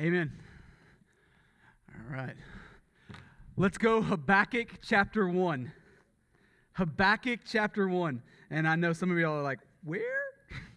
Amen. All right. Let's go Habakkuk chapter 1. Habakkuk chapter 1. And I know some of y'all are like, where?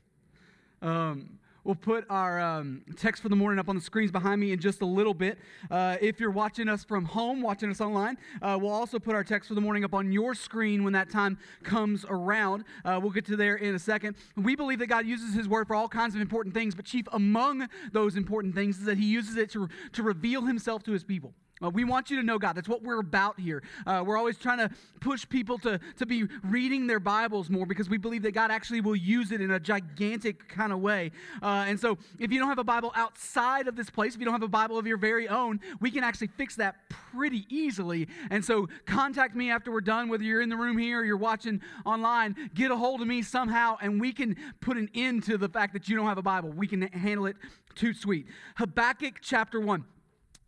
um, We'll put our um, text for the morning up on the screens behind me in just a little bit. Uh, if you're watching us from home, watching us online, uh, we'll also put our text for the morning up on your screen when that time comes around. Uh, we'll get to there in a second. We believe that God uses His Word for all kinds of important things, but chief among those important things is that He uses it to, to reveal Himself to His people. Uh, we want you to know God. That's what we're about here. Uh, we're always trying to push people to, to be reading their Bibles more because we believe that God actually will use it in a gigantic kind of way. Uh, and so, if you don't have a Bible outside of this place, if you don't have a Bible of your very own, we can actually fix that pretty easily. And so, contact me after we're done, whether you're in the room here or you're watching online. Get a hold of me somehow, and we can put an end to the fact that you don't have a Bible. We can handle it too sweet. Habakkuk chapter 1.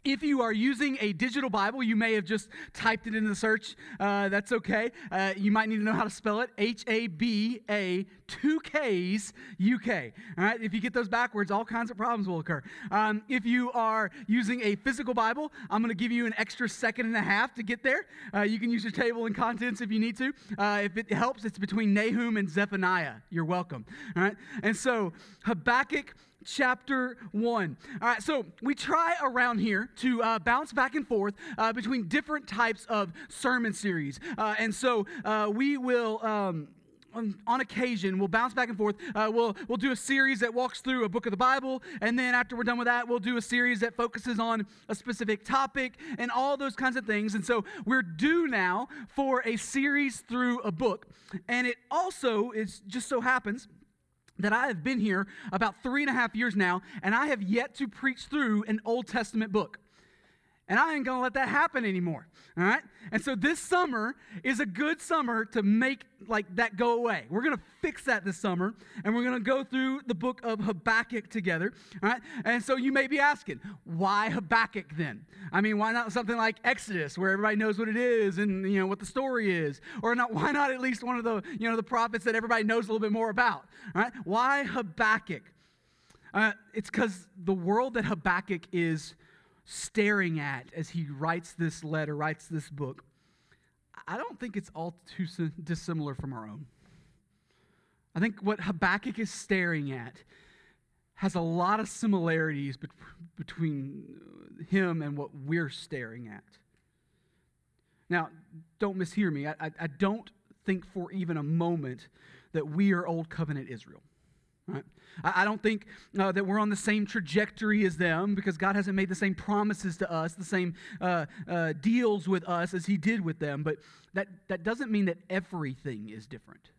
If you are using a digital Bible, you may have just typed it in the search. Uh, that's okay. Uh, you might need to know how to spell it H A B A, two Ks, U K. All right. If you get those backwards, all kinds of problems will occur. Um, if you are using a physical Bible, I'm going to give you an extra second and a half to get there. Uh, you can use your table and contents if you need to. Uh, if it helps, it's between Nahum and Zephaniah. You're welcome. All right. And so, Habakkuk chapter 1. All right, so we try around here to uh, bounce back and forth uh, between different types of sermon series. Uh, and so uh, we will. Um, on, occasion, we'll bounce back and forth. Uh, we'll, we'll do a series that walks through a book of the Bible, and then after we're done with that, we'll do a series that focuses on a specific topic and all those kinds of things. And so we're due now for a series through a book. And it also is just so happens that I have been here about three and a half years now, and I have yet to preach through an Old Testament book. And I ain't gonna let that happen anymore. All right? And so this summer is a good summer to make like that go away. We're gonna fix that this summer, and we're gonna go through the book of Habakkuk together. All right? And so you may be asking, why Habakkuk then? I mean, why not something like Exodus, where everybody knows what it is and you know what the story is? Or not why not at least one of the you know the prophets that everybody knows a little bit more about? All right? Why Habakkuk? Uh, it's because the world that Habakkuk is staring at as he writes this letter, writes this book, I don't think it's all too dissimilar from our own. I think what Habakkuk is staring at has a lot of similarities between him and what we're staring at. Now, don't mishear me. I, I, I don't think for even a moment that we are Old Covenant Israel. Right? I don't think uh, that we're on the same trajectory as them because God hasn't made the same promises to us, the same uh, uh, deals with us as He did with them. But that, that doesn't mean that everything is different.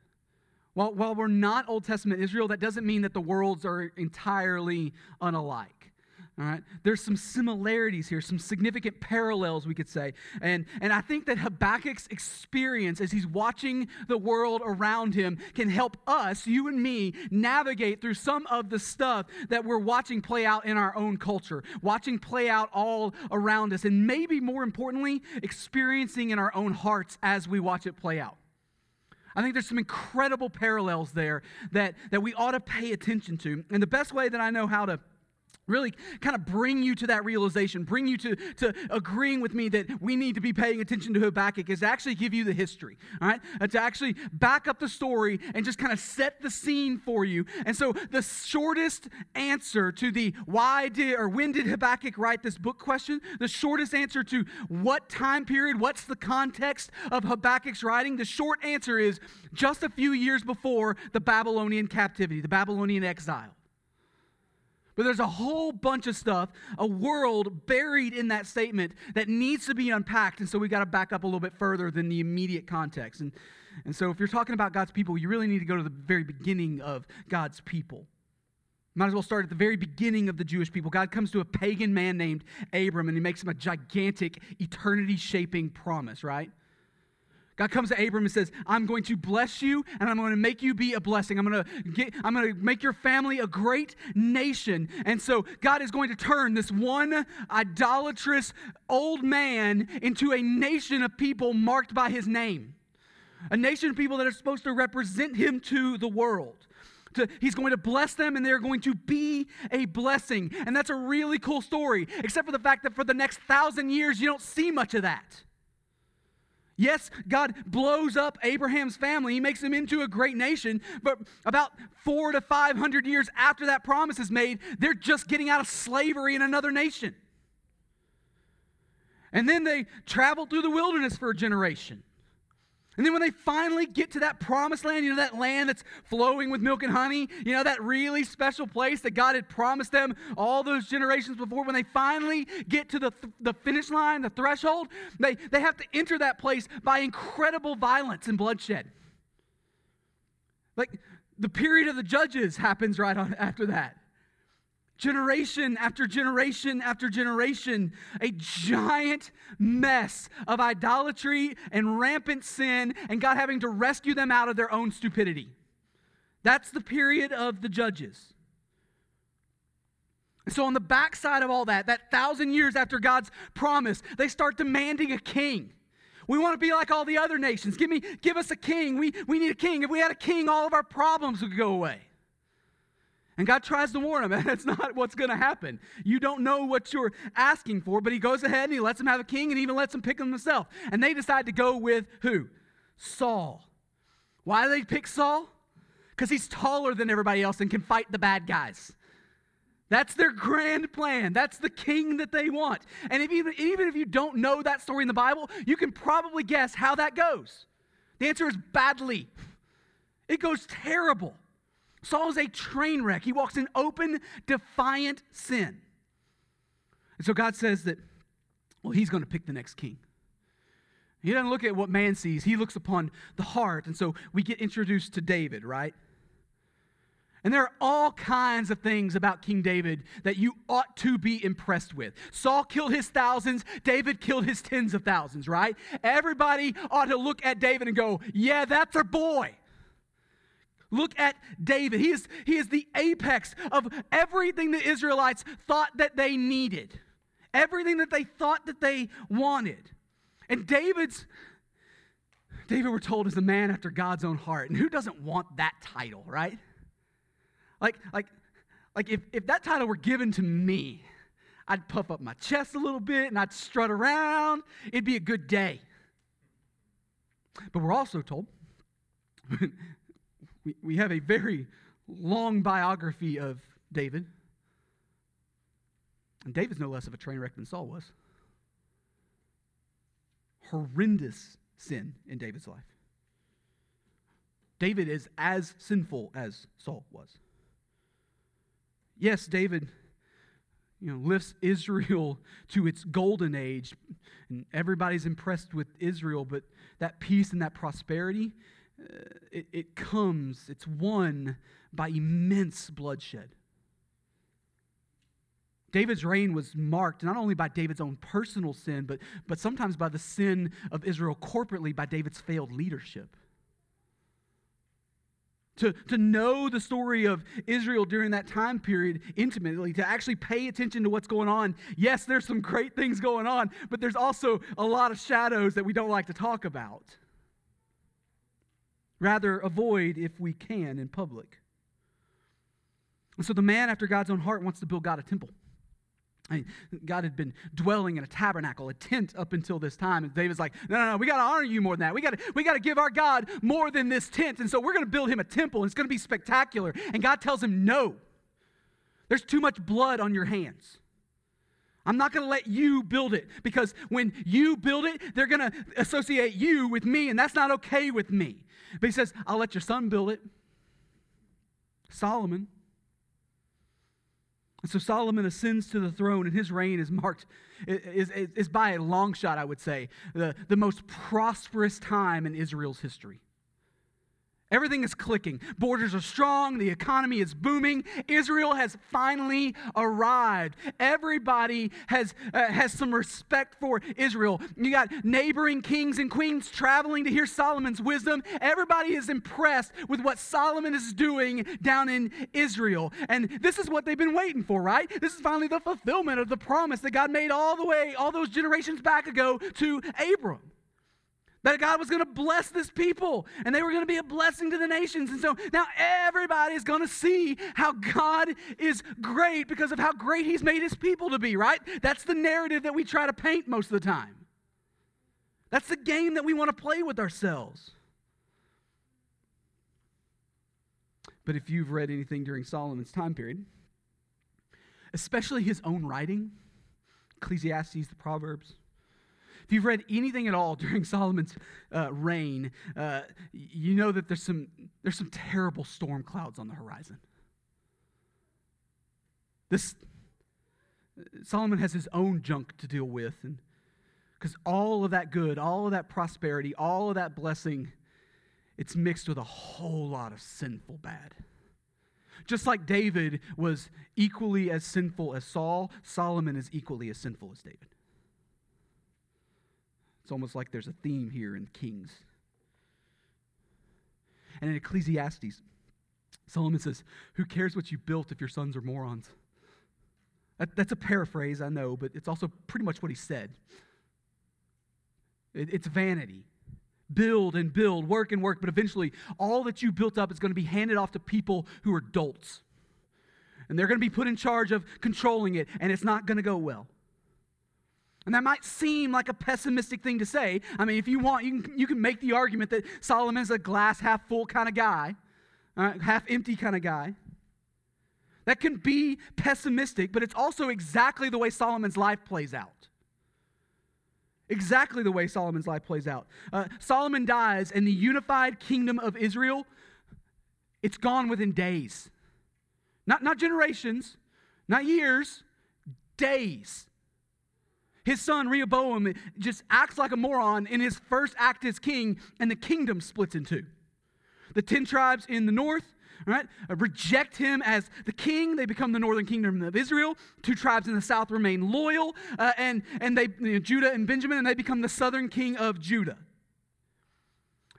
While, while we're not Old Testament Israel, that doesn't mean that the worlds are entirely unalike. All right, there's some similarities here, some significant parallels, we could say. And, and I think that Habakkuk's experience as he's watching the world around him can help us, you and me, navigate through some of the stuff that we're watching play out in our own culture, watching play out all around us, and maybe more importantly, experiencing in our own hearts as we watch it play out. I think there's some incredible parallels there that, that we ought to pay attention to. And the best way that I know how to really kind of bring you to that realization, bring you to, to agreeing with me that we need to be paying attention to Habakkuk is to actually give you the history, all right? Uh, to actually back up the story and just kind of set the scene for you. And so the shortest answer to the why did or when did Habakkuk write this book question, the shortest answer to what time period, what's the context of Habakkuk's writing, the short answer is just a few years before the Babylonian captivity, the Babylonian exile. But there's a whole bunch of stuff, a world buried in that statement that needs to be unpacked. And so we got to back up a little bit further than the immediate context. And, and so if you're talking about God's people, you really need to go to the very beginning of God's people. Might as well start at the very beginning of the Jewish people. God comes to a pagan man named Abram and he makes him a gigantic, eternity shaping promise, right? God comes to Abram and says, I'm going to bless you and I'm going to make you be a blessing. I'm going to get, I'm going to make your family a great nation. And so God is going to turn this one idolatrous old man into a nation of people marked by his name. A nation of people that are supposed to represent him to the world to, he's going to bless them and they're going to be a blessing. And that's a really cool story, except for the fact that for the next thousand years, you don't see much of that. Yes, God blows up Abraham's family. He makes them into a great nation. But about four to 500 years after that promise is made, they're just getting out of slavery in another nation. And then they travel through the wilderness for a generation. And then when they finally get to that promised land, you know, that land that's flowing with milk and honey, you know, that really special place that God had promised them all those generations before, when they finally get to the, the finish line, the threshold, they, they have to enter that place by incredible violence and bloodshed. Like the period of the judges happens right on after that. Generation after generation after generation, a giant mess of idolatry and rampant sin, and God having to rescue them out of their own stupidity. That's the period of the judges. So, on the backside of all that, that thousand years after God's promise, they start demanding a king. We want to be like all the other nations. Give me, give us a king. We, we need a king. If we had a king, all of our problems would go away. And God tries to warn him, and that's not what's going to happen. You don't know what you're asking for, but he goes ahead and he lets them have a king and even lets them pick them themselves. And they decide to go with who? Saul. Why do they pick Saul? Because he's taller than everybody else and can fight the bad guys. That's their grand plan. That's the king that they want. And if even, even if you don't know that story in the Bible, you can probably guess how that goes. The answer is badly. It goes terrible. Saul is a train wreck. He walks in open, defiant sin. And so God says that, well, he's going to pick the next king. He doesn't look at what man sees, he looks upon the heart. And so we get introduced to David, right? And there are all kinds of things about King David that you ought to be impressed with. Saul killed his thousands, David killed his tens of thousands, right? Everybody ought to look at David and go, yeah, that's our boy. Look at David. He is, he is the apex of everything the Israelites thought that they needed, everything that they thought that they wanted. And David's, David, we're told, is a man after God's own heart. And who doesn't want that title, right? Like, like, like if, if that title were given to me, I'd puff up my chest a little bit and I'd strut around. It'd be a good day. But we're also told we, we have a very long biography of David. And David's no less of a train wreck than Saul was. Horrendous sin in David's life. David is as sinful as Saul was. Yes, David you know, lifts Israel to its golden age, and everybody's impressed with Israel, but that peace and that prosperity Uh, it, it comes, it's won by immense bloodshed. David's reign was marked not only by David's own personal sin, but, but sometimes by the sin of Israel corporately by David's failed leadership. To, to know the story of Israel during that time period intimately, to actually pay attention to what's going on. Yes, there's some great things going on, but there's also a lot of shadows that we don't like to talk about. Rather, avoid if we can in public. And so the man after God's own heart wants to build God a temple. I mean, God had been dwelling in a tabernacle, a tent up until this time. And David's like, no, no, no, we got to honor you more than that. We got to we got to give our God more than this tent. And so we're going to build him a temple, and it's going to be spectacular. And God tells him, no, there's too much blood on your hands. I'm not going to let you build it because when you build it, they're going to associate you with me, and that's not okay with me. But he says, I'll let your son build it. Solomon. And so Solomon ascends to the throne, and his reign is marked, is, is, is by a long shot, I would say, the, the most prosperous time in Israel's history. Everything is clicking. Borders are strong. The economy is booming. Israel has finally arrived. Everybody has, uh, has some respect for Israel. You got neighboring kings and queens traveling to hear Solomon's wisdom. Everybody is impressed with what Solomon is doing down in Israel. And this is what they've been waiting for, right? This is finally the fulfillment of the promise that God made all the way, all those generations back ago to Abram. That God was going to bless this people and they were going to be a blessing to the nations. And so now everybody's going to see how God is great because of how great He's made His people to be, right? That's the narrative that we try to paint most of the time. That's the game that we want to play with ourselves. But if you've read anything during Solomon's time period, especially his own writing, Ecclesiastes, the Proverbs, if you've read anything at all during Solomon's uh, reign, uh, you know that there's some, there's some terrible storm clouds on the horizon. This, Solomon has his own junk to deal with, and because all of that good, all of that prosperity, all of that blessing, it's mixed with a whole lot of sinful bad. Just like David was equally as sinful as Saul, Solomon is equally as sinful as David. It's almost like there's a theme here in Kings. And in Ecclesiastes, Solomon says, Who cares what you built if your sons are morons? That, that's a paraphrase, I know, but it's also pretty much what he said. It, it's vanity. Build and build, work and work, but eventually all that you built up is going to be handed off to people who are dolts. And they're going to be put in charge of controlling it, and it's not going to go well. And that might seem like a pessimistic thing to say. I mean, if you want, you can, you can make the argument that Solomon's a glass half full kind of guy, uh, half empty kind of guy. That can be pessimistic, but it's also exactly the way Solomon's life plays out. Exactly the way Solomon's life plays out. Uh, Solomon dies, and the unified kingdom of Israel, it's gone within days. Not, not generations, not years, days. His son Rehoboam just acts like a moron in his first act as king, and the kingdom splits in two. The 10 tribes in the north, right, reject him as the king. They become the northern kingdom of Israel. Two tribes in the south remain loyal, uh, and, and they, you know, Judah and Benjamin, and they become the southern king of Judah.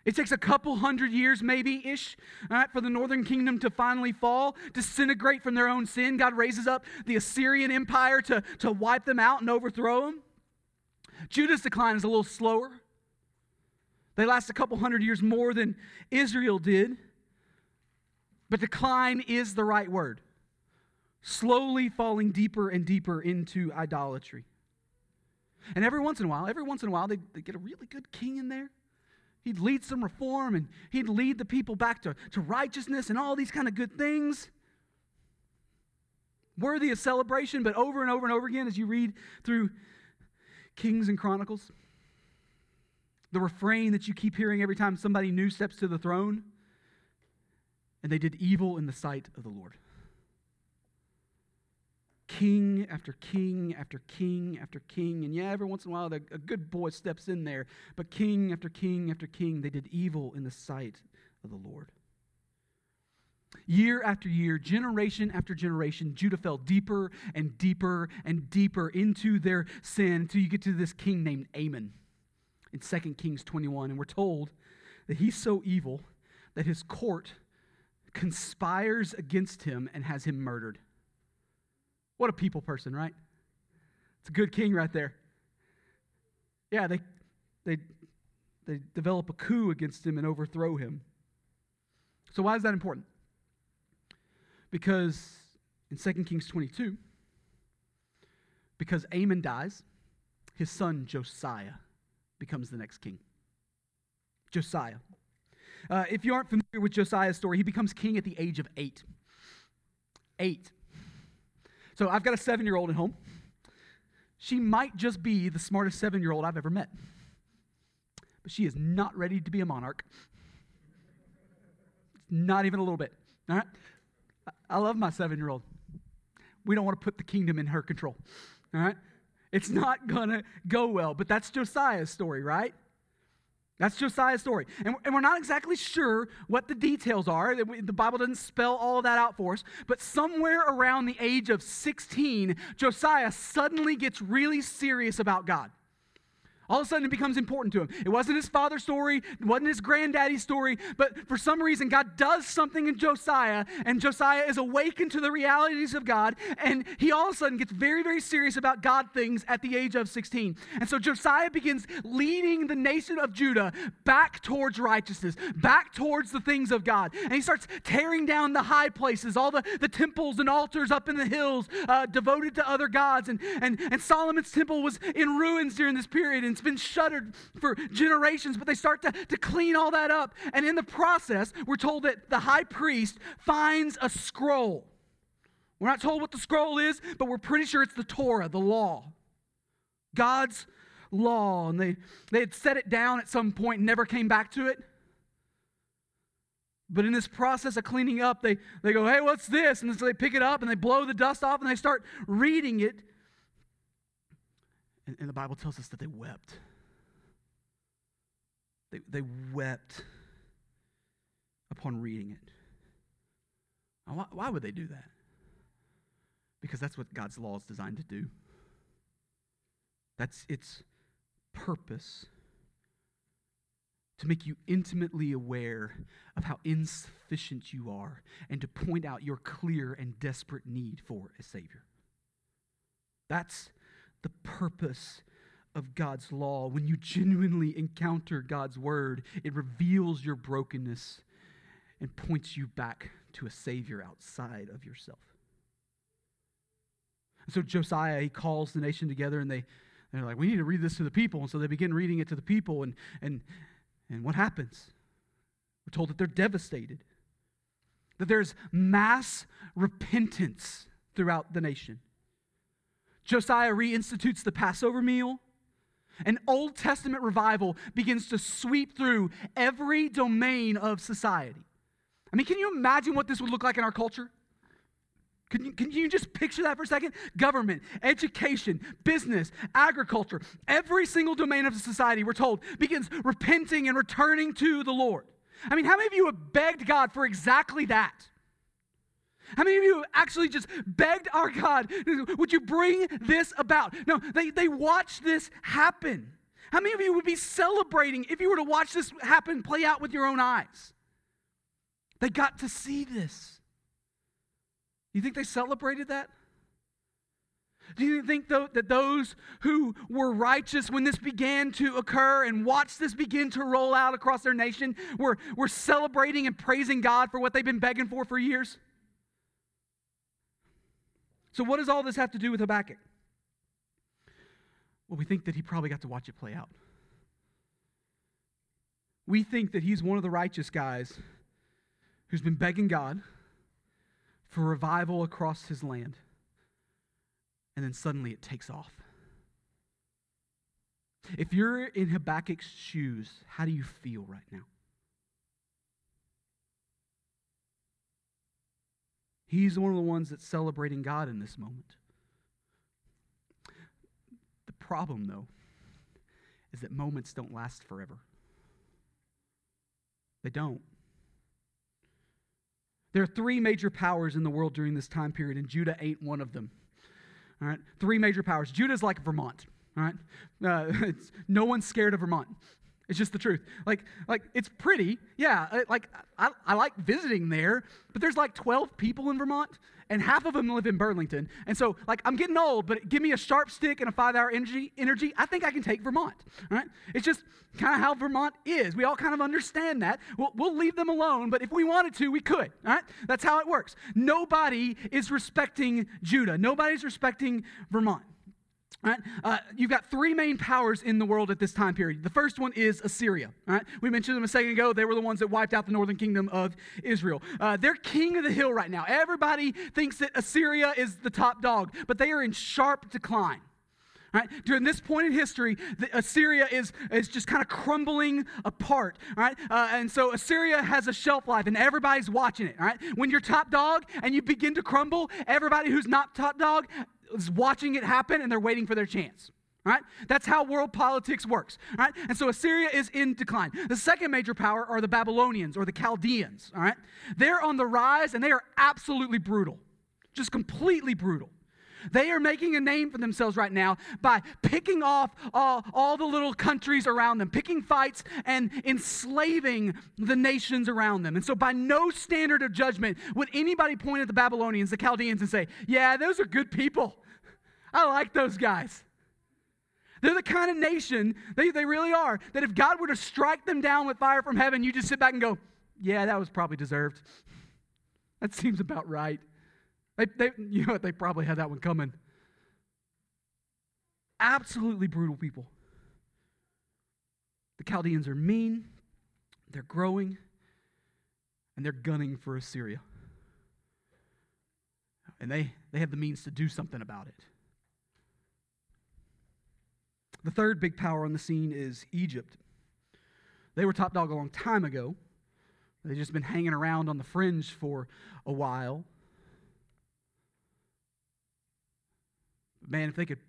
It takes a couple hundred years, maybe ish, right, for the northern kingdom to finally fall, disintegrate from their own sin. God raises up the Assyrian Empire to, to wipe them out and overthrow them. Judah's decline is a little slower. They last a couple hundred years more than Israel did. But decline is the right word. Slowly falling deeper and deeper into idolatry. And every once in a while, every once in a while, they, they get a really good king in there He'd lead some reform and he'd lead the people back to, to righteousness and all these kind of good things. Worthy of celebration, but over and over and over again as you read through Kings and Chronicles, the refrain that you keep hearing every time somebody new steps to the throne, and they did evil in the sight of the Lord king after king after king after king. And yeah, every once in a while a good boy steps in there. But king after king after king, they did evil in the sight of the Lord. Year after year, generation after generation, Judah fell deeper and deeper and deeper into their sin until you get to this king named Amon in 2 Kings 21. And we're told that he's so evil that his court conspires against him and has him murdered. What a people person, right? It's a good king right there. Yeah, they, they, they develop a coup against him and overthrow him. So, why is that important? Because in 2 Kings 22, because Amon dies, his son Josiah becomes the next king. Josiah. Uh, if you aren't familiar with Josiah's story, he becomes king at the age of eight. Eight. So I've got a seven year old at home. She might just be the smartest seven year old I've ever met, but she is not ready to be a monarch. Not even a little bit. All right? I love my seven year old. We don't want to put the kingdom in her control. All right? It's not going to go well, but that's Josiah's story, right? That's Josiah's story. And, and we're not exactly sure what the details are. The Bible doesn't spell all that out for us. But somewhere around the age of 16, Josiah suddenly gets really serious about God. All of a sudden, it becomes important to him. It wasn't his father's story, it wasn't his granddaddy's story, but for some reason, God does something in Josiah, and Josiah is awakened to the realities of God, and he all of a sudden gets very, very serious about God things at the age of 16. And so Josiah begins leading the nation of Judah back towards righteousness, back towards the things of God. And he starts tearing down the high places, all the, the temples and altars up in the hills uh, devoted to other gods. And, and, and Solomon's temple was in ruins during this period. And it's been shuttered for generations, but they start to, to clean all that up. And in the process, we're told that the high priest finds a scroll. We're not told what the scroll is, but we're pretty sure it's the Torah, the law. God's law. And they, they had set it down at some point and never came back to it. But in this process of cleaning up, they, they go, hey, what's this? And so they pick it up and they blow the dust off and they start reading it. And, and the Bible tells us that they wept. They, they wept upon reading it. Why, why would they do that? Because that's what God's law is designed to do. That's its purpose to make you intimately aware of how insufficient you are and to point out your clear and desperate need for a Savior. That's the purpose of God's law. When you genuinely encounter God's word, it reveals your brokenness and points you back to a Savior outside of yourself. And so Josiah, he calls the nation together and they, they're like, we need to read this to the people. And so they begin reading it to the people. And, and, and what happens? We're told that they're devastated, that there's mass repentance throughout the nation. Josiah reinstitutes the Passover meal. An Old Testament revival begins to sweep through every domain of society. I mean, can you imagine what this would look like in our culture? Can you, can you just picture that for a second? Government, education, business, agriculture, every single domain of society, we're told, begins repenting and returning to the Lord. I mean, how many of you have begged God for exactly that? How many of you actually just begged our God, would you bring this about? No, they, they watched this happen. How many of you would be celebrating if you were to watch this happen, play out with your own eyes? They got to see this. You think they celebrated that? Do you think though, that those who were righteous when this began to occur and watched this begin to roll out across their nation were, were celebrating and praising God for what they've been begging for for years? So, what does all this have to do with Habakkuk? Well, we think that he probably got to watch it play out. We think that he's one of the righteous guys who's been begging God for revival across his land. And then suddenly it takes off. If you're in Habakkuk's shoes, how do you feel right now? He's one of the ones that's celebrating God in this moment. The problem, though, is that moments don't last forever. They don't. There are three major powers in the world during this time period, and Judah ain't one of them. All right, three major powers. Judah's like Vermont. All right, uh, no one's scared of Vermont. It's just the truth. Like, like it's pretty, yeah. Uh, like, I, I like visiting there, but there's like 12 people in Vermont, and half of them live in Burlington. And so, like, I'm getting old, but give me a sharp stick and a five-hour energy. Energy, I think I can take Vermont. Right? It's just kind of how Vermont is. We all kind of understand that. We'll, we'll leave them alone, but if we wanted to, we could. All right? That's how it works. Nobody is respecting Judah. Nobody's respecting Vermont. Right? Uh, you've got three main powers in the world at this time period. The first one is Assyria. Right? We mentioned them a second ago. They were the ones that wiped out the northern kingdom of Israel. Uh, they're king of the hill right now. Everybody thinks that Assyria is the top dog, but they are in sharp decline. Right? During this point in history, Assyria is, is just kind of crumbling apart. Right? Uh, and so Assyria has a shelf life, and everybody's watching it. Right? When you're top dog and you begin to crumble, everybody who's not top dog is watching it happen and they're waiting for their chance. Right? That's how world politics works. Right? And so Assyria is in decline. The second major power are the Babylonians or the Chaldeans. All right? They're on the rise and they are absolutely brutal. Just completely brutal. They are making a name for themselves right now by picking off all, all the little countries around them, picking fights and enslaving the nations around them. And so, by no standard of judgment would anybody point at the Babylonians, the Chaldeans, and say, Yeah, those are good people. I like those guys. They're the kind of nation, they, they really are, that if God were to strike them down with fire from heaven, you just sit back and go, yeah, that was probably deserved. That seems about right. They, they, you know what? They probably had that one coming. Absolutely brutal people. The Chaldeans are mean, they're growing, and they're gunning for Assyria. And they, they have the means to do something about it. The third big power on the scene is Egypt. They were top dog a long time ago. They've just been hanging around on the fringe for a while. Man, if they could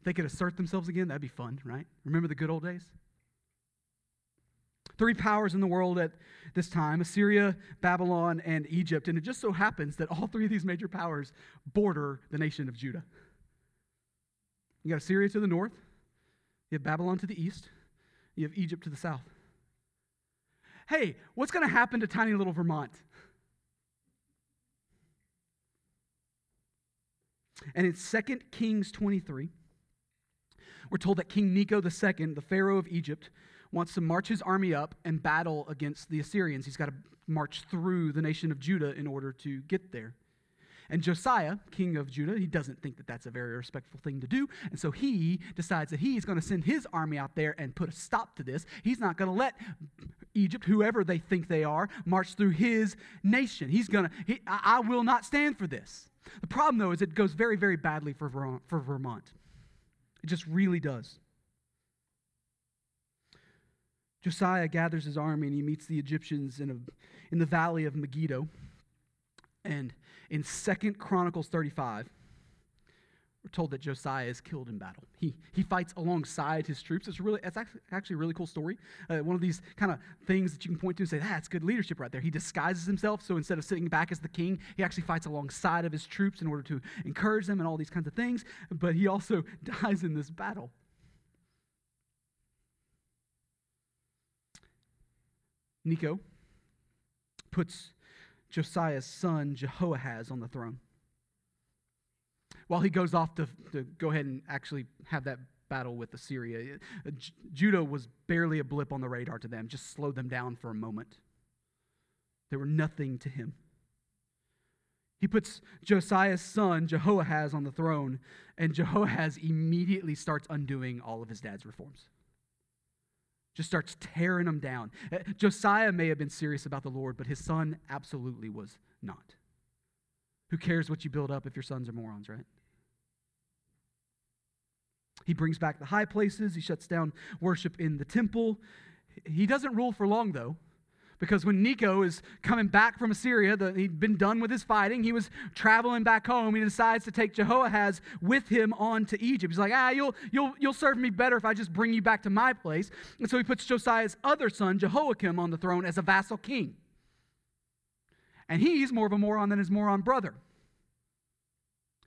if they could assert themselves again, that'd be fun, right? Remember the good old days? Three powers in the world at this time Assyria, Babylon, and Egypt. And it just so happens that all three of these major powers border the nation of Judah. You got Assyria to the north, you have Babylon to the east, you have Egypt to the south. Hey, what's going to happen to tiny little Vermont? And in 2 Kings 23, we're told that King Necho II, the Pharaoh of Egypt, wants to march his army up and battle against the Assyrians. He's got to march through the nation of Judah in order to get there. And Josiah, king of Judah, he doesn't think that that's a very respectful thing to do. And so he decides that he's going to send his army out there and put a stop to this. He's not going to let Egypt, whoever they think they are, march through his nation. He's going to, he, I, will not stand for this. The problem, though, is it goes very, very badly for Vermont, for Vermont. It just really does. Josiah gathers his army and he meets the Egyptians in, a, in the valley of Megiddo. And in Second Chronicles 35, we're told that Josiah is killed in battle. He, he fights alongside his troops. It's really it's actually, actually a really cool story. Uh, one of these kind of things that you can point to and say, that's good leadership right there. He disguises himself, so instead of sitting back as the king, he actually fights alongside of his troops in order to encourage them and all these kinds of things. But he also dies in this battle. Necho puts Josiah's son Jehoahaz on the throne. While he goes off to, to go ahead and actually have that battle with Assyria, uh, J- Judah was barely a blip on the radar to them, just slowed them down for a moment. They were nothing to him. He puts Josiah's son, Jehoahaz, on the throne, and Jehoahaz immediately starts undoing all of his dad's reforms just starts tearing them down. Uh, Josiah may have been serious about the Lord, but his son absolutely was not. Who cares what you build up if your sons are morons, right? He brings back the high places. He shuts down worship in the temple. He doesn't rule for long, though. Because when Necho is coming back from Assyria, the, he'd been done with his fighting, he was traveling back home. He decides to take Jehoahaz with him on to Egypt. He's like, ah, you'll, you'll, you'll serve me better if I just bring you back to my place. And so he puts Josiah's other son, Jehoiakim, on the throne as a vassal king. And he's more of a moron than his moron brother.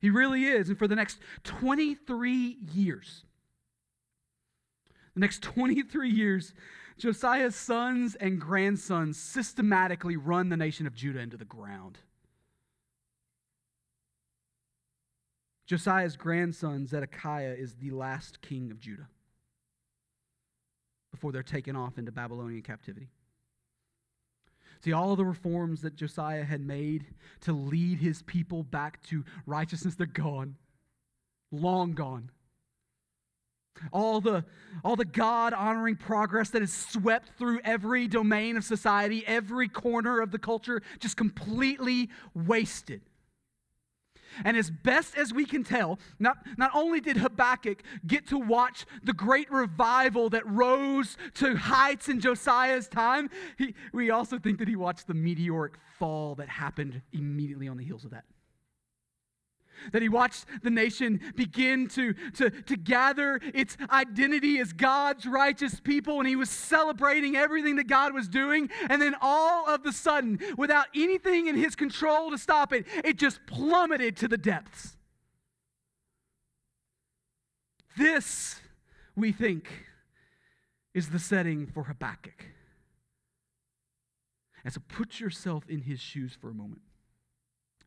He really is. And for the next 23 years, the next 23 years, Josiah's sons and grandsons systematically run the nation of Judah into the ground. Josiah's grandson, Zedekiah, is the last king of Judah before they're taken off into Babylonian captivity. See, all the reforms that Josiah had made to lead his people back to righteousness, they're gone. Long gone. All the, all the God honoring progress that has swept through every domain of society, every corner of the culture, just completely wasted. And as best as we can tell, not, not only did Habakkuk get to watch the great revival that rose to heights in Josiah's time, he, we also think that he watched the meteoric fall that happened immediately on the heels of that that he watched the nation begin to, to, to gather its identity as God's righteous people, and he was celebrating everything that God was doing. And then all of the sudden, without anything in his control to stop it, it just plummeted to the depths. This, we think, is the setting for Habakkuk. And so put yourself in his shoes for a moment.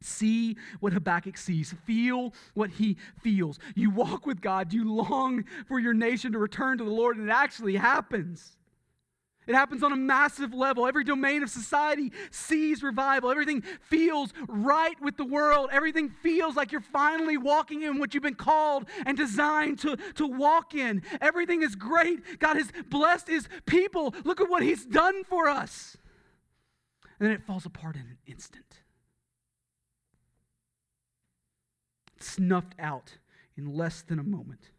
See what Habakkuk sees. Feel what he feels. You walk with God. You long for your nation to return to the Lord, and it actually happens. It happens on a massive level. Every domain of society sees revival. Everything feels right with the world. Everything feels like you're finally walking in what you've been called and designed to, to walk in. Everything is great. God has blessed his people. Look at what he's done for us. And then it falls apart in an instant. Snuffed out in less than a moment.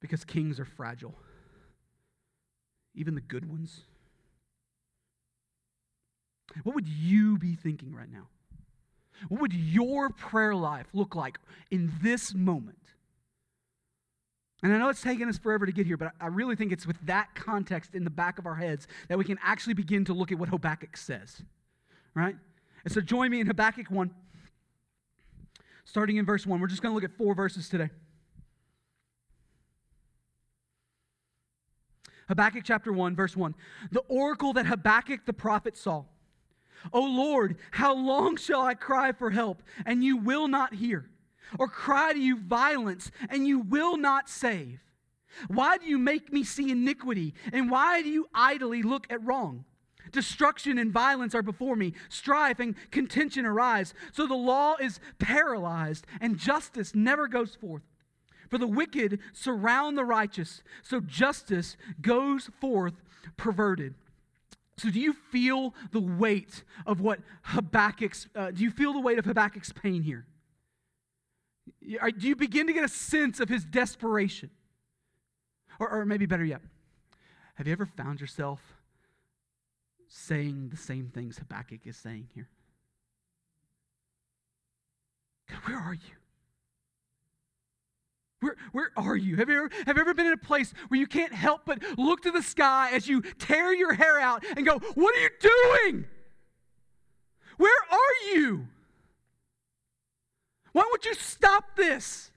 Because kings are fragile, even the good ones. What would you be thinking right now? What would your prayer life look like in this moment? And I know it's taken us forever to get here, but I really think it's with that context in the back of our heads that we can actually begin to look at what Habakkuk says. Right? And so join me in Habakkuk 1, starting in verse 1. We're just going to look at four verses today. Habakkuk chapter 1, verse 1. The oracle that Habakkuk the prophet saw. O Lord, how long shall I cry for help, and you will not hear? Or cry to you violence, and you will not save? Why do you make me see iniquity, and why do you idly look at wrong? Destruction and violence are before me. Strife and contention arise. So the law is paralyzed, and justice never goes forth. For the wicked surround the righteous, so justice goes forth perverted. So, do you feel the weight of what Habakkuk's, uh, do you feel the weight of Habakkuk's pain here? Do you begin to get a sense of his desperation? Or, or maybe better yet, have you ever found yourself saying the same things Habakkuk is saying here? God, where are you? Where, where are you? Have you, ever, have you ever been in a place where you can't help but look to the sky as you tear your hair out and go, What are you doing? Where are you? Why won't you stop this?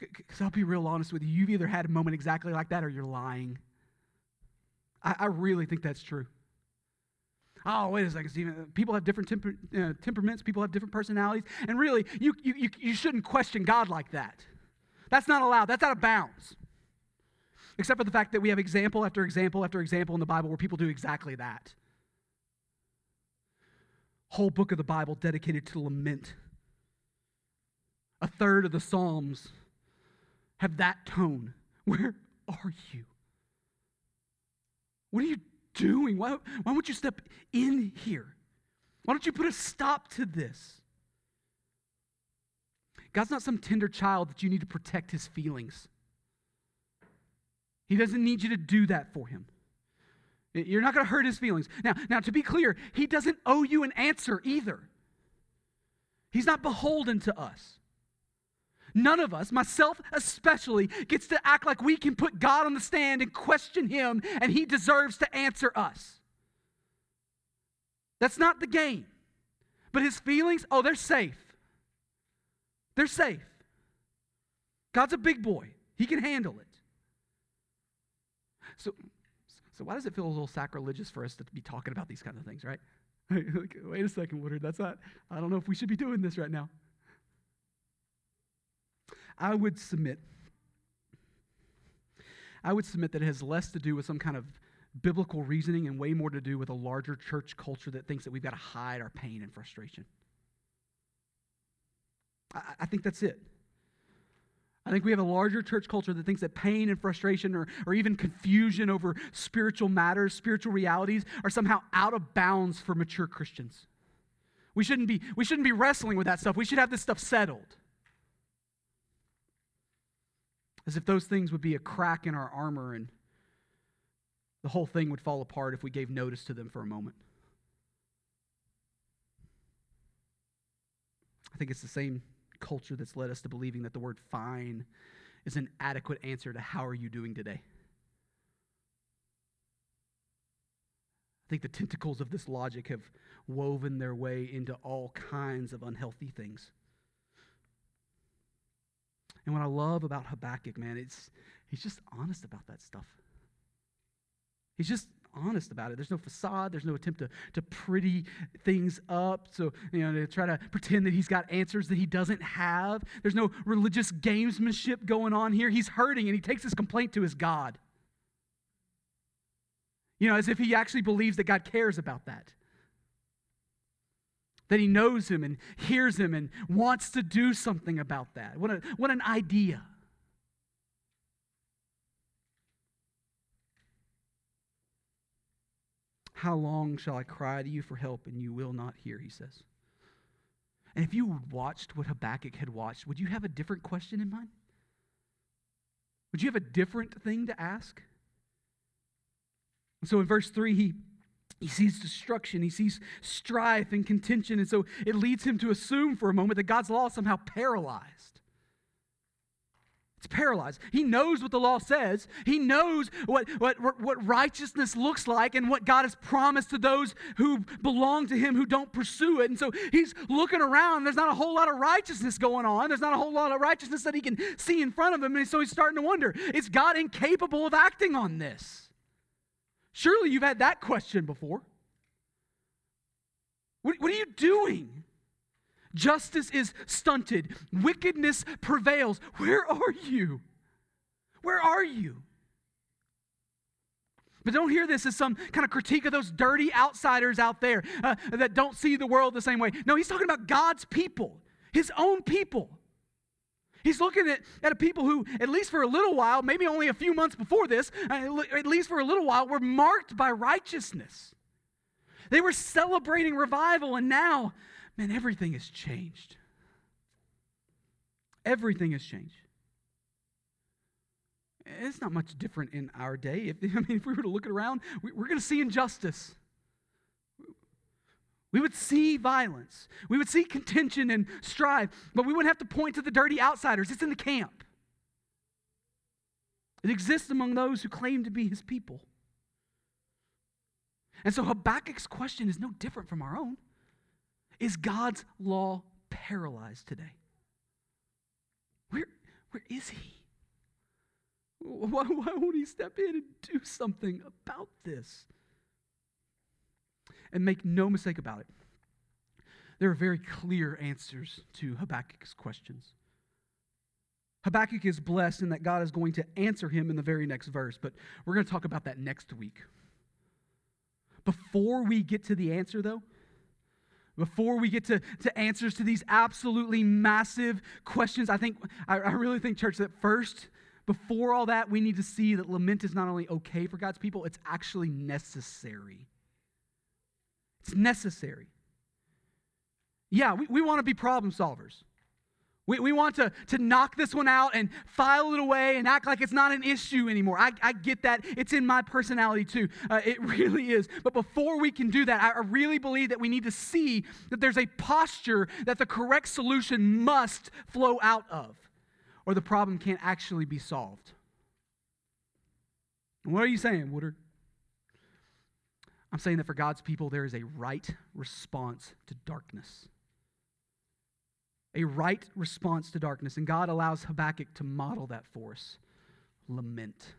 Because I'll be real honest with you. You've either had a moment exactly like that or you're lying. I, I really think that's true. Oh, wait a second, Stephen. People have different temper, uh, temperaments, people have different personalities. And really, you, you, you, you shouldn't question God like that. That's not allowed, that's out of bounds. Except for the fact that we have example after example after example in the Bible where people do exactly that. Whole book of the Bible dedicated to lament. A third of the Psalms have that tone. Where are you? What are you doing? Why, why won't you step in here? Why don't you put a stop to this? God's not some tender child that you need to protect his feelings. He doesn't need you to do that for him. You're not going to hurt his feelings. Now, now, to be clear, he doesn't owe you an answer either. He's not beholden to us. None of us, myself especially, gets to act like we can put God on the stand and question him and he deserves to answer us. That's not the game. But his feelings, oh, they're safe. They're safe. God's a big boy, he can handle it. So, so why does it feel a little sacrilegious for us to be talking about these kinds of things, right? Wait a second, Woodard. That's not, I don't know if we should be doing this right now. I would submit, I would submit that it has less to do with some kind of biblical reasoning and way more to do with a larger church culture that thinks that we've got to hide our pain and frustration. I, I think that's it. I think we have a larger church culture that thinks that pain and frustration or, or even confusion over spiritual matters, spiritual realities, are somehow out of bounds for mature Christians. We shouldn't be, we shouldn't be wrestling with that stuff. We should have this stuff settled. As if those things would be a crack in our armor and the whole thing would fall apart if we gave notice to them for a moment. I think it's the same culture that's led us to believing that the word fine is an adequate answer to how are you doing today. I think the tentacles of this logic have woven their way into all kinds of unhealthy things. And what I love about Habakkuk, man, it's he's just honest about that stuff. He's just honest about it. There's no facade. There's no attempt to, to pretty things up. So, you know, to try to pretend that he's got answers that he doesn't have. There's no religious gamesmanship going on here. He's hurting and he takes his complaint to his God. You know, as if he actually believes that God cares about that. That he knows him and hears him and wants to do something about that. What, a, what an idea. How long shall I cry to you for help and you will not hear, he says. And if you watched what Habakkuk had watched, would you have a different question in mind? Would you have a different thing to ask? So in verse 3, he, he sees destruction, he sees strife and contention, and so it leads him to assume for a moment that God's law is somehow paralyzed. It's paralyzed. He knows what the law says. He knows what, what, what righteousness looks like and what God has promised to those who belong to Him who don't pursue it. And so he's looking around. There's not a whole lot of righteousness going on. There's not a whole lot of righteousness that he can see in front of him. And so he's starting to wonder is God incapable of acting on this? Surely you've had that question before. What, what are you doing? Justice is stunted. Wickedness prevails. Where are you? Where are you? But don't hear this as some kind of critique of those dirty outsiders out there uh, that don't see the world the same way. No, he's talking about God's people, his own people. He's looking at, at people who, at least for a little while, maybe only a few months before this, uh, at least for a little while, were marked by righteousness. They were celebrating revival, and now man, everything has changed. Everything has changed. It's not much different in our day. If, I mean, if we were to look around, we, we're going to see injustice. We would see violence. We would see contention and strife, but we wouldn't have to point to the dirty outsiders. It's in the camp. It exists among those who claim to be his people. And so Habakkuk's question is no different from our own. Is God's law paralyzed today? Where, where is he? Why, why won't he step in and do something about this? And make no mistake about it, there are very clear answers to Habakkuk's questions. Habakkuk is blessed in that God is going to answer him in the very next verse, but we're going to talk about that next week. Before we get to the answer, though, before we get to, to answers to these absolutely massive questions, I think, I, I really think, church, that first, before all that, we need to see that lament is not only okay for God's people, it's actually necessary. It's necessary. Yeah, we, we want to be problem solvers. We, we want to, to knock this one out and file it away and act like it's not an issue anymore. I, I get that. It's in my personality too. Uh, it really is. But before we can do that, I really believe that we need to see that there's a posture that the correct solution must flow out of, or the problem can't actually be solved. What are you saying, Woodard? I'm saying that for God's people, there is a right response to darkness a right response to darkness. And God allows Habakkuk to model that for us lament.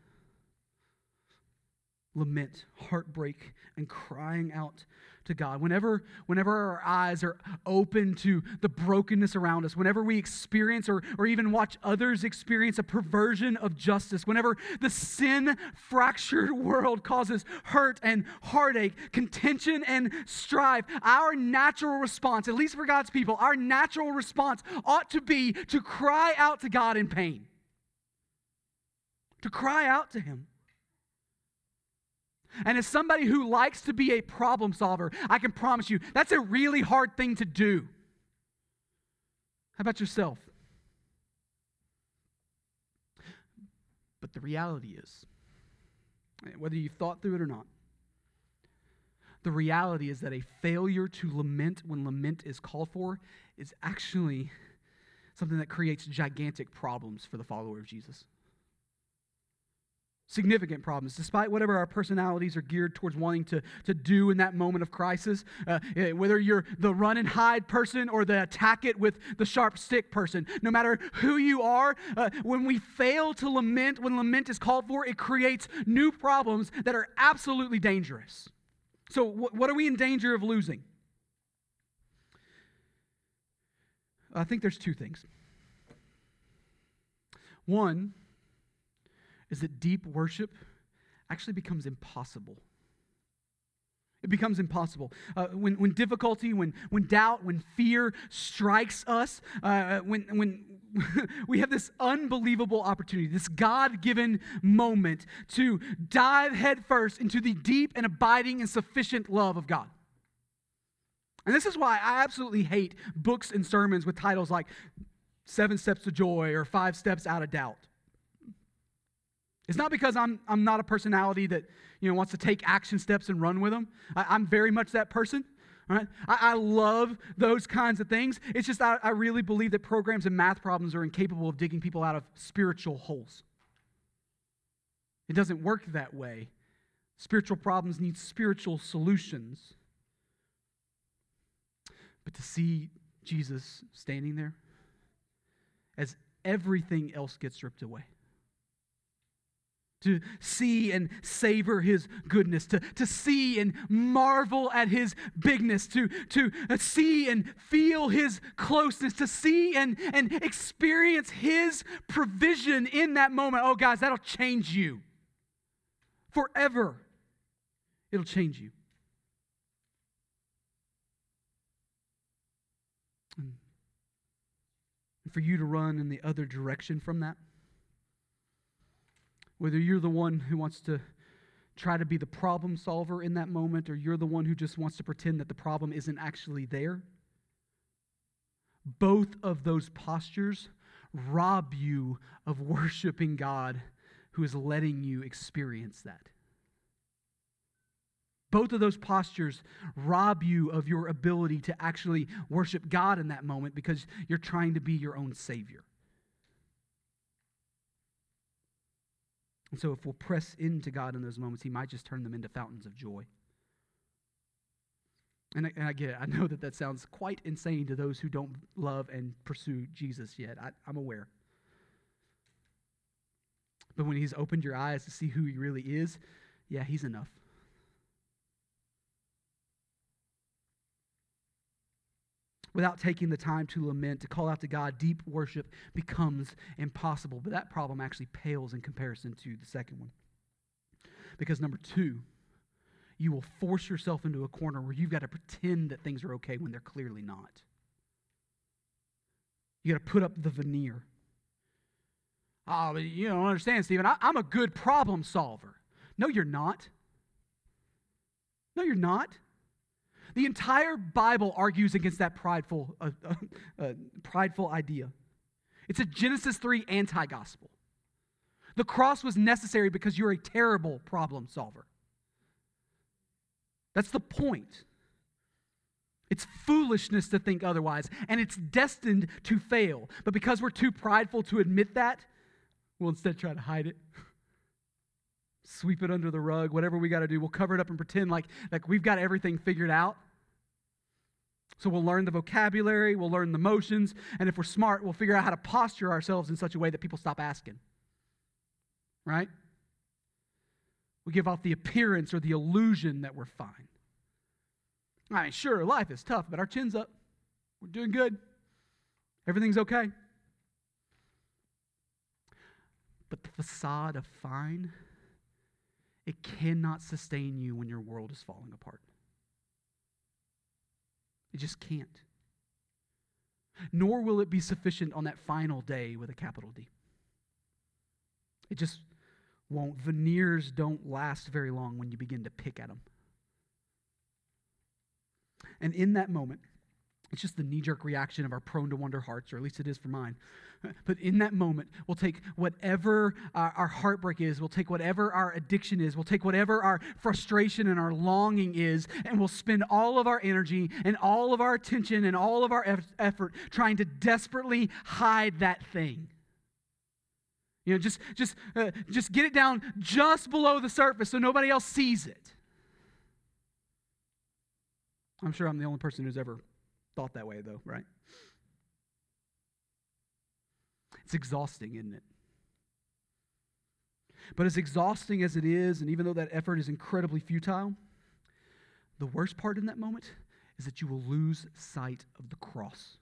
Lament, heartbreak, and crying out to God. Whenever, whenever our eyes are open to the brokenness around us, whenever we experience or, or even watch others experience a perversion of justice, whenever the sin fractured world causes hurt and heartache, contention and strife, our natural response, at least for God's people, our natural response ought to be to cry out to God in pain. To cry out to Him. And as somebody who likes to be a problem solver, I can promise you that's a really hard thing to do. How about yourself? But the reality is, eh, whether you've thought through it or not, the reality is that a failure to lament when lament is called for is actually something that creates gigantic problems for the follower of Jesus. Significant problems, despite whatever our personalities are geared towards wanting to, to do in that moment of crisis. Uh, eh, whether you're the run and hide person or the attack it with the sharp stick person, no matter who you are, uh, when we fail to lament, when lament is called for, it creates new problems that are absolutely dangerous. So, wh- what are we in danger of losing? I think there's two things. One, is that deep worship actually becomes impossible. It becomes impossible. Uh, when, when difficulty, when, when doubt, when fear strikes us, uh, when, when we have this unbelievable opportunity, this God given moment to dive headfirst into the deep and abiding and sufficient love of God. And this is why I absolutely hate books and sermons with titles like Seven Steps to Joy or Five Steps Out of Doubt. It's not because I'm, I'm not a personality that you know, wants to take action steps and run with them. I, am very much that person. Right? I, I, love those kinds of things. It's just I, I really believe that programs and math problems are incapable of digging people out of spiritual holes. It doesn't work that way. Spiritual problems need spiritual solutions. But to see Jesus standing there as everything else gets ripped away to see and savor his goodness, to, to see and marvel at his bigness, to, to uh, see and feel his closeness, to see and, and experience his provision in that moment. Oh, guys, that'll change you forever. It'll change you. And for you to run in the other direction from that whether you're the one who wants to try to be the problem solver in that moment or you're the one who just wants to pretend that the problem isn't actually there, both of those postures rob you of worshiping God who is letting you experience that. Both of those postures rob you of your ability to actually worship God in that moment because you're trying to be your own Savior. And so, if we'll press into God in those moments, He might just turn them into fountains of joy. And I, and I get it. I know that that sounds quite insane to those who don't love and pursue Jesus yet. I, I'm aware. But when He's opened your eyes to see who He really is, yeah, He's enough. Without taking the time to lament, to call out to God, deep worship becomes impossible. But that problem actually pales in comparison to the second one. Because number two, you will force yourself into a corner where you've got to pretend that things are okay when they're clearly not. You got to put up the veneer. Oh, you don't understand, Stephen. I, I'm a good problem solver. No, you're not. No, you're not. The entire Bible argues against that prideful, uh, uh, uh, prideful idea. It's a Genesis 3 anti gospel. The cross was necessary because you're a terrible problem solver. That's the point. It's foolishness to think otherwise, and it's destined to fail. But because we're too prideful to admit that, we'll instead try to hide it. Sweep it under the rug, whatever we got to do. We'll cover it up and pretend like, like we've got everything figured out. So we'll learn the vocabulary, we'll learn the motions, and if we're smart, we'll figure out how to posture ourselves in such a way that people stop asking. Right? We give off the appearance or the illusion that we're fine. I mean, sure, life is tough, but our chin's up. We're doing good. Everything's okay. But the facade of fine, it cannot sustain you when your world is falling apart. It just can't. Nor will it be sufficient on that final day with a capital D. It just won't. Veneers don't last very long when you begin to pick at them. And in that moment, it's just the knee jerk reaction of our prone to wonder hearts, or at least it is for mine. But in that moment, we'll take whatever our, our, heartbreak is, we'll take whatever our addiction is, we'll take whatever our frustration and our longing is, and we'll spend all of our energy and all of our attention and all of our effort trying to desperately hide that thing. You know, just just uh, just get it down just below the surface so nobody else sees it. I'm sure I'm the only person who's ever thought that way, though, right? It's exhausting, isn't it? But as exhausting as it is, and even though that effort is incredibly futile, the worst part in that moment is that you will lose sight of the cross.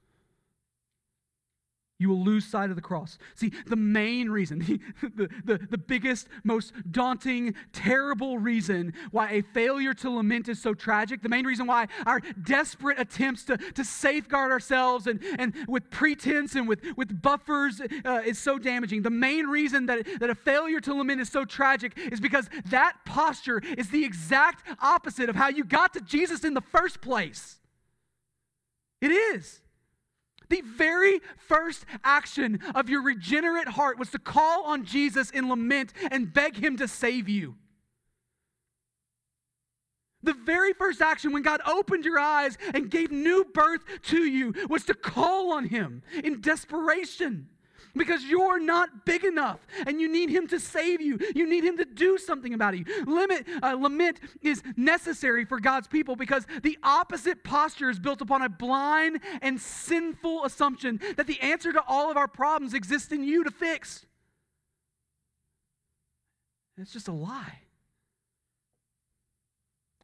You will lose sight of the cross. See, the main reason, the, the, the, biggest, most daunting, terrible reason why a failure to lament is so tragic, the main reason why our desperate attempts to, to safeguard ourselves and, and with pretense and with, with buffers uh, is so damaging, the main reason that, that a failure to lament is so tragic is because that posture is the exact opposite of how you got to Jesus in the first place. It is. The very first action of your regenerate heart was to call on Jesus in lament and beg him to save you. The very first action when God opened your eyes and gave new birth to you was to call on him in desperation because you're not big enough and you need him to save you. You need him to do something about it. Limit, uh, lament is necessary for God's people because the opposite posture is built upon a blind and sinful assumption that the answer to all of our problems exists in you to fix. It's just a lie.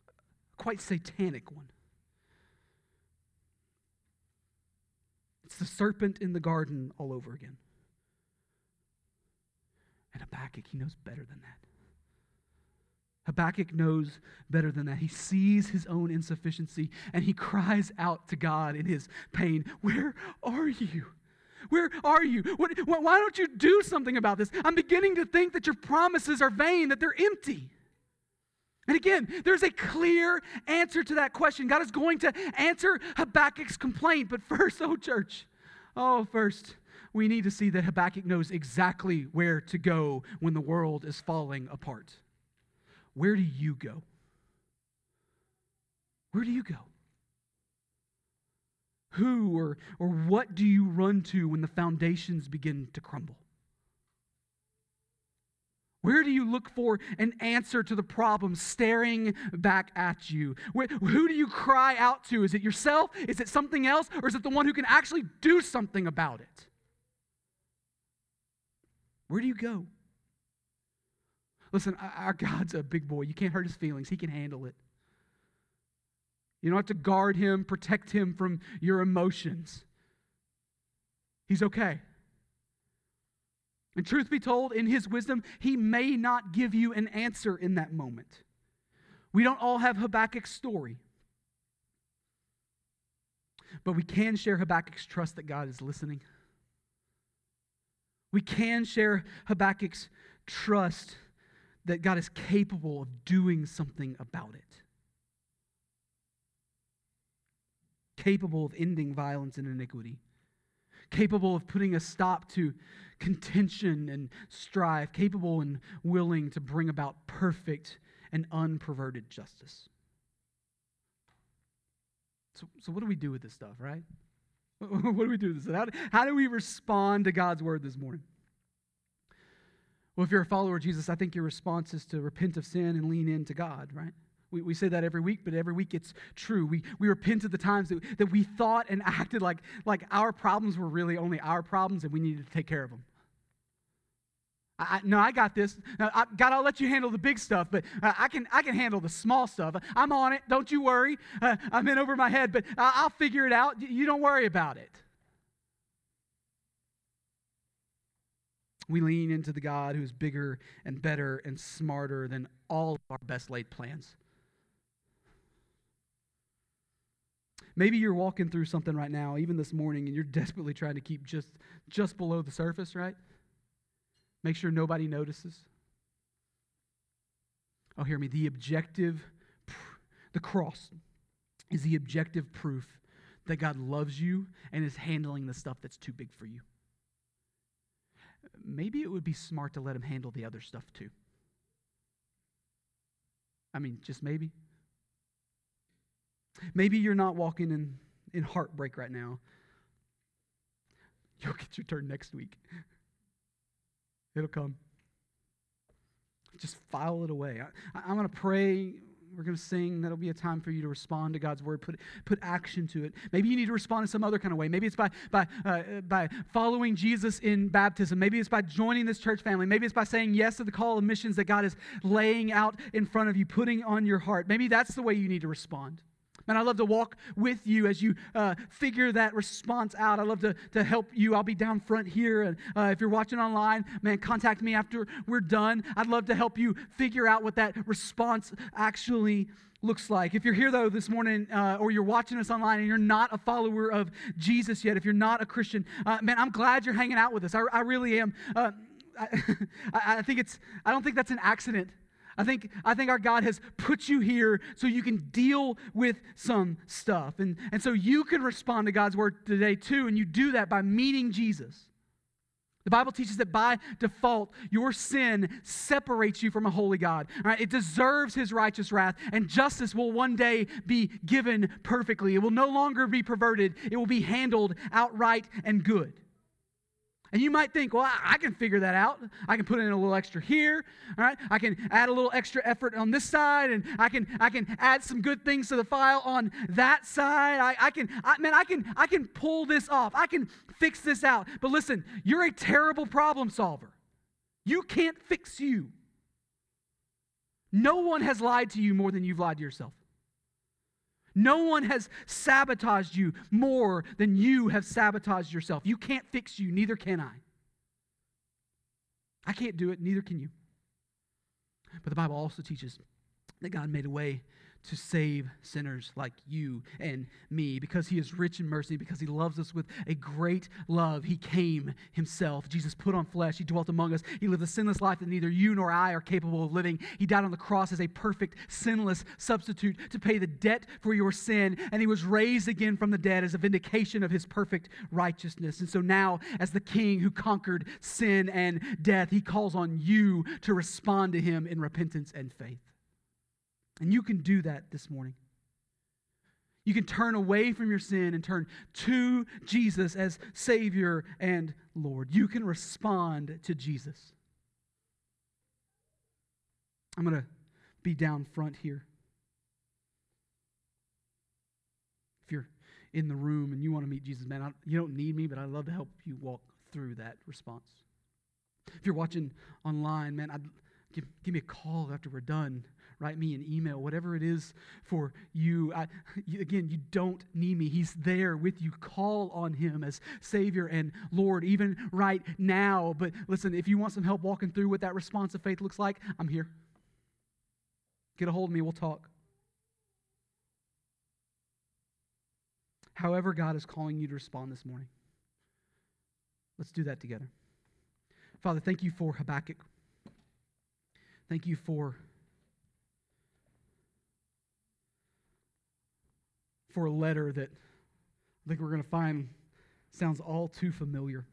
A quite satanic one. It's the serpent in the garden all over again. And Habakkuk, he knows better than that. Habakkuk knows better than that. He sees his own insufficiency and he cries out to God in his pain, Where are you? Where are you? What, why don't you do something about this? I'm beginning to think that your promises are vain, that they're empty. And again, there's a clear answer to that question. God is going to answer Habakkuk's complaint. But first, oh, church, oh, first, we need to see that Habakkuk knows exactly where to go when the world is falling apart. Where do you go? Where do you go? Who or, or what do you run to when the foundations begin to crumble? Where do you look for an answer to the problem staring back at you? Where, who do you cry out to? Is it yourself? Is it something else? Or is it the one who can actually do something about it? Where do you go? Listen, our God's a big boy. You can't hurt his feelings, he can handle it. You don't have to guard him, protect him from your emotions. He's okay. And truth be told, in his wisdom, he may not give you an answer in that moment. We don't all have Habakkuk's story. But we can share Habakkuk's trust that God is listening. We can share Habakkuk's trust that God is capable of doing something about it, capable of ending violence and iniquity, capable of putting a stop to contention and strife, capable and willing to bring about perfect and unperverted justice. So, so what do we do with this stuff, right? what do we do this? How, how do we respond to God's word this morning? Well, if you're a follower of Jesus, I think your response is to repent of sin and lean into God, right? We, we say that every week, but every week it's true. We, we repent of the times that, that we thought and acted like, like our problems were really only our problems and we needed to take care of them. I, no, I got this. I, God, I'll let you handle the big stuff, but uh, I, can, I can handle the small stuff. I'm on it. Don't you worry. Uh, I'm in over my head, but uh, I'll figure it out. You don't worry about it. We lean into the God who's bigger and better and smarter than all of our best laid plans. Maybe you're walking through something right now, even this morning, and you're desperately trying to keep just, just below the surface, right? Make sure nobody notices. Oh, hear me. The objective, the cross is the objective proof that God loves you and is handling the stuff that's too big for you. Maybe it would be smart to let him handle the other stuff too. I mean, just maybe. Maybe you're not walking in, in heartbreak right now. You'll get your turn next week. It'll come. Just file it away. I, am going to pray. We're going to sing. That'll be a time for you to respond to God's word, put, put action to it. Maybe you need to respond in some other kind of way. Maybe it's by, by, uh, by following Jesus in baptism. Maybe it's by joining this church family. Maybe it's by saying yes to the call of missions that God is laying out in front of you, putting on your heart. Maybe that's the way you need to respond. Man, I love to walk with you as you uh, figure that response out. I love to, to help you. I'll be down front here. And uh, if you're watching online, man, contact me after we're done. I'd love to help you figure out what that response actually looks like. If you're here, though, this morning, uh, or you're watching us online and you're not a follower of Jesus yet, if you're not a Christian, uh, man, I'm glad you're hanging out with us. I, I really am. Uh, I, I think it's, I don't think that's an accident. I think, I think our God has put you here so you can deal with some stuff. And, and so you can respond to God's word today too, and you do that by meeting Jesus. The Bible teaches that by default, your sin separates you from a holy God. Right? It deserves his righteous wrath, and justice will one day be given perfectly. It will no longer be perverted, it will be handled outright and good. And you might think, well, I, can figure that out. I can put in a little extra here, all right? I can add a little extra effort on this side, and I can I can add some good things to the file on that side. I, I can, I, man, I can I can pull this off. I can fix this out. But listen, you're a terrible problem solver. You can't fix you. No one has lied to you more than you've lied to yourself. No one has sabotaged you more than you have sabotaged yourself. You can't fix you, neither can I. I can't do it, neither can you. But the Bible also teaches that God made a way to save sinners like you and me. Because he is rich in mercy, because he loves us with a great love, he came himself. Jesus put on flesh, he dwelt among us. He lived a sinless life that neither you nor I are capable of living. He died on the cross as a perfect, sinless substitute to pay the debt for your sin, and he was raised again from the dead as a vindication of his perfect righteousness. And so now, as the king who conquered sin and death, he calls on you to respond to him in repentance and faith. And you can do that this morning. You can turn away from your sin and turn to Jesus as Savior and Lord. You can respond to Jesus. I'm going to be down front here. If you're in the room and you want to meet Jesus, man, I, you don't need me, but I'd love to help you walk through that response. If you're watching online, man, I'd, give, give me a call after we're done write me an email, whatever it is for you. I, you. Again, you don't need me. He's there with you. Call on Him as Savior and Lord, even right now. But listen, if you want some help walking through what that response of faith looks like, I'm here. Get a hold of me, we'll talk. However, God is calling you to respond this morning. Let's do that together. Father, thank you for Habakkuk. Thank you for for a letter that I think we're going to find sounds all too familiar.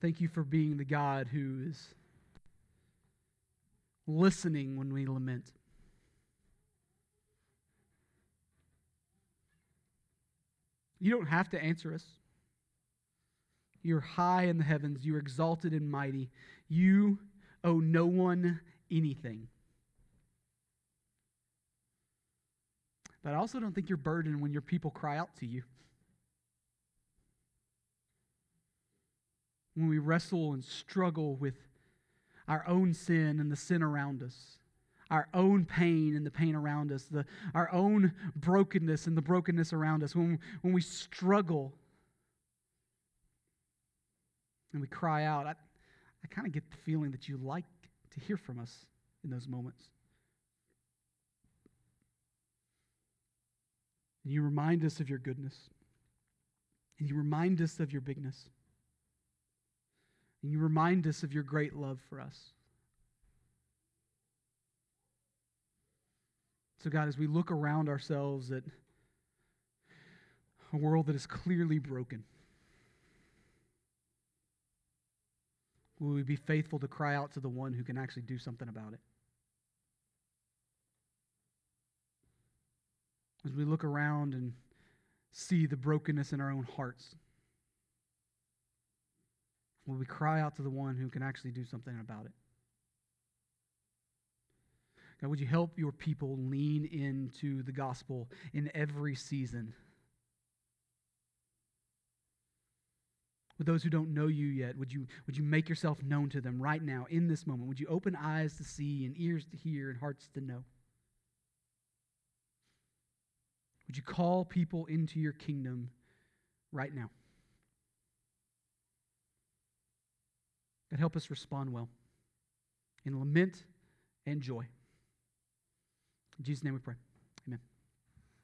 Thank you for being the God who is listening when we lament. You don't have to answer us. You're high in the heavens. You're exalted and mighty. You owe no one anything. But I also don't think you're burdened when your people cry out to you. When we wrestle and struggle with our own sin and the sin around us, our own pain and the pain around us, the, our own brokenness and the brokenness around us, when, when we struggle and we cry out, I, I kind of get the feeling that you like to hear from us in those moments. And you remind us of your goodness. And you remind us of your bigness. And you remind us of your great love for us. So, God, as we look around ourselves at a world that is clearly broken, will we be faithful to cry out to the one who can actually do something about it? As we look around and see the brokenness in our own hearts. Will we cry out to the one who can actually do something about it? God, would you help your people lean into the gospel in every season? With those who don't know you yet, would you, would you make yourself known to them right now, in this moment? Would you open eyes to see and ears to hear and hearts to know? Would you call people into your kingdom right now? God, help us respond well in lament and joy. In Jesus' name we pray.